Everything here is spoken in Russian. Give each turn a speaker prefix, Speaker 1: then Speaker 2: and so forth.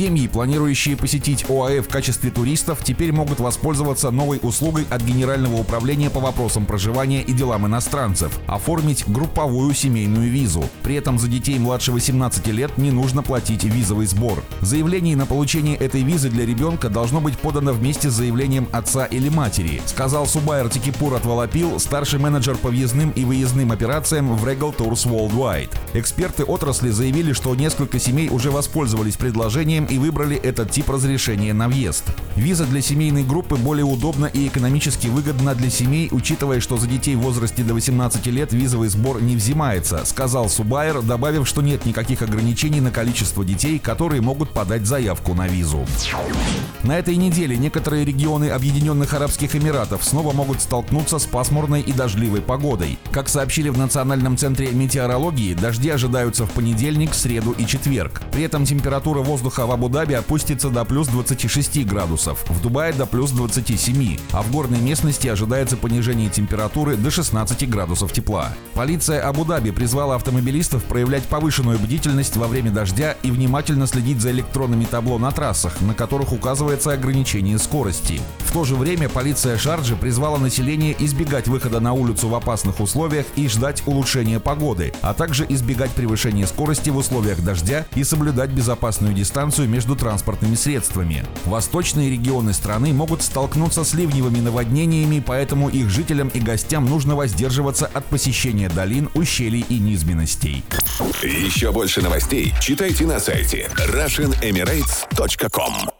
Speaker 1: Семьи, планирующие посетить ОАЭ в качестве туристов, теперь могут воспользоваться новой услугой от Генерального управления по вопросам проживания и делам иностранцев – оформить групповую семейную визу. При этом за детей младше 18 лет не нужно платить визовый сбор. Заявление на получение этой визы для ребенка должно быть подано вместе с заявлением отца или матери, сказал Субайр Тикипур Отвалапил, старший менеджер по въездным и выездным операциям в Regal Tours Worldwide. Эксперты отрасли заявили, что несколько семей уже воспользовались предложением и выбрали этот тип разрешения на въезд. Виза для семейной группы более удобна и экономически выгодна для семей, учитывая, что за детей в возрасте до 18 лет визовый сбор не взимается, сказал Субайер, добавив, что нет никаких ограничений на количество детей, которые могут подать заявку на визу. На этой неделе некоторые регионы Объединенных Арабских Эмиратов снова могут столкнуться с пасмурной и дождливой погодой. Как сообщили в Национальном центре метеорологии, дожди ожидаются в понедельник, среду и четверг. При этом температура воздуха в Абу-Даби опустится до плюс 26 градусов, в Дубае до плюс 27, а в горной местности ожидается понижение температуры до 16 градусов тепла. Полиция Абу-Даби призвала автомобилистов проявлять повышенную бдительность во время дождя и внимательно следить за электронными табло на трассах, на которых указывается ограничение скорости. В то же время полиция Шарджи призвала население избегать выхода на улицу в опасных условиях и ждать улучшения погоды, а также избегать превышения скорости в условиях дождя и соблюдать безопасную дистанцию между транспортными средствами. Восточные регионы страны могут столкнуться с ливневыми наводнениями, поэтому их жителям и гостям нужно воздерживаться от посещения долин, ущелий и низменностей.
Speaker 2: Еще больше новостей читайте на сайте RussianEmirates.com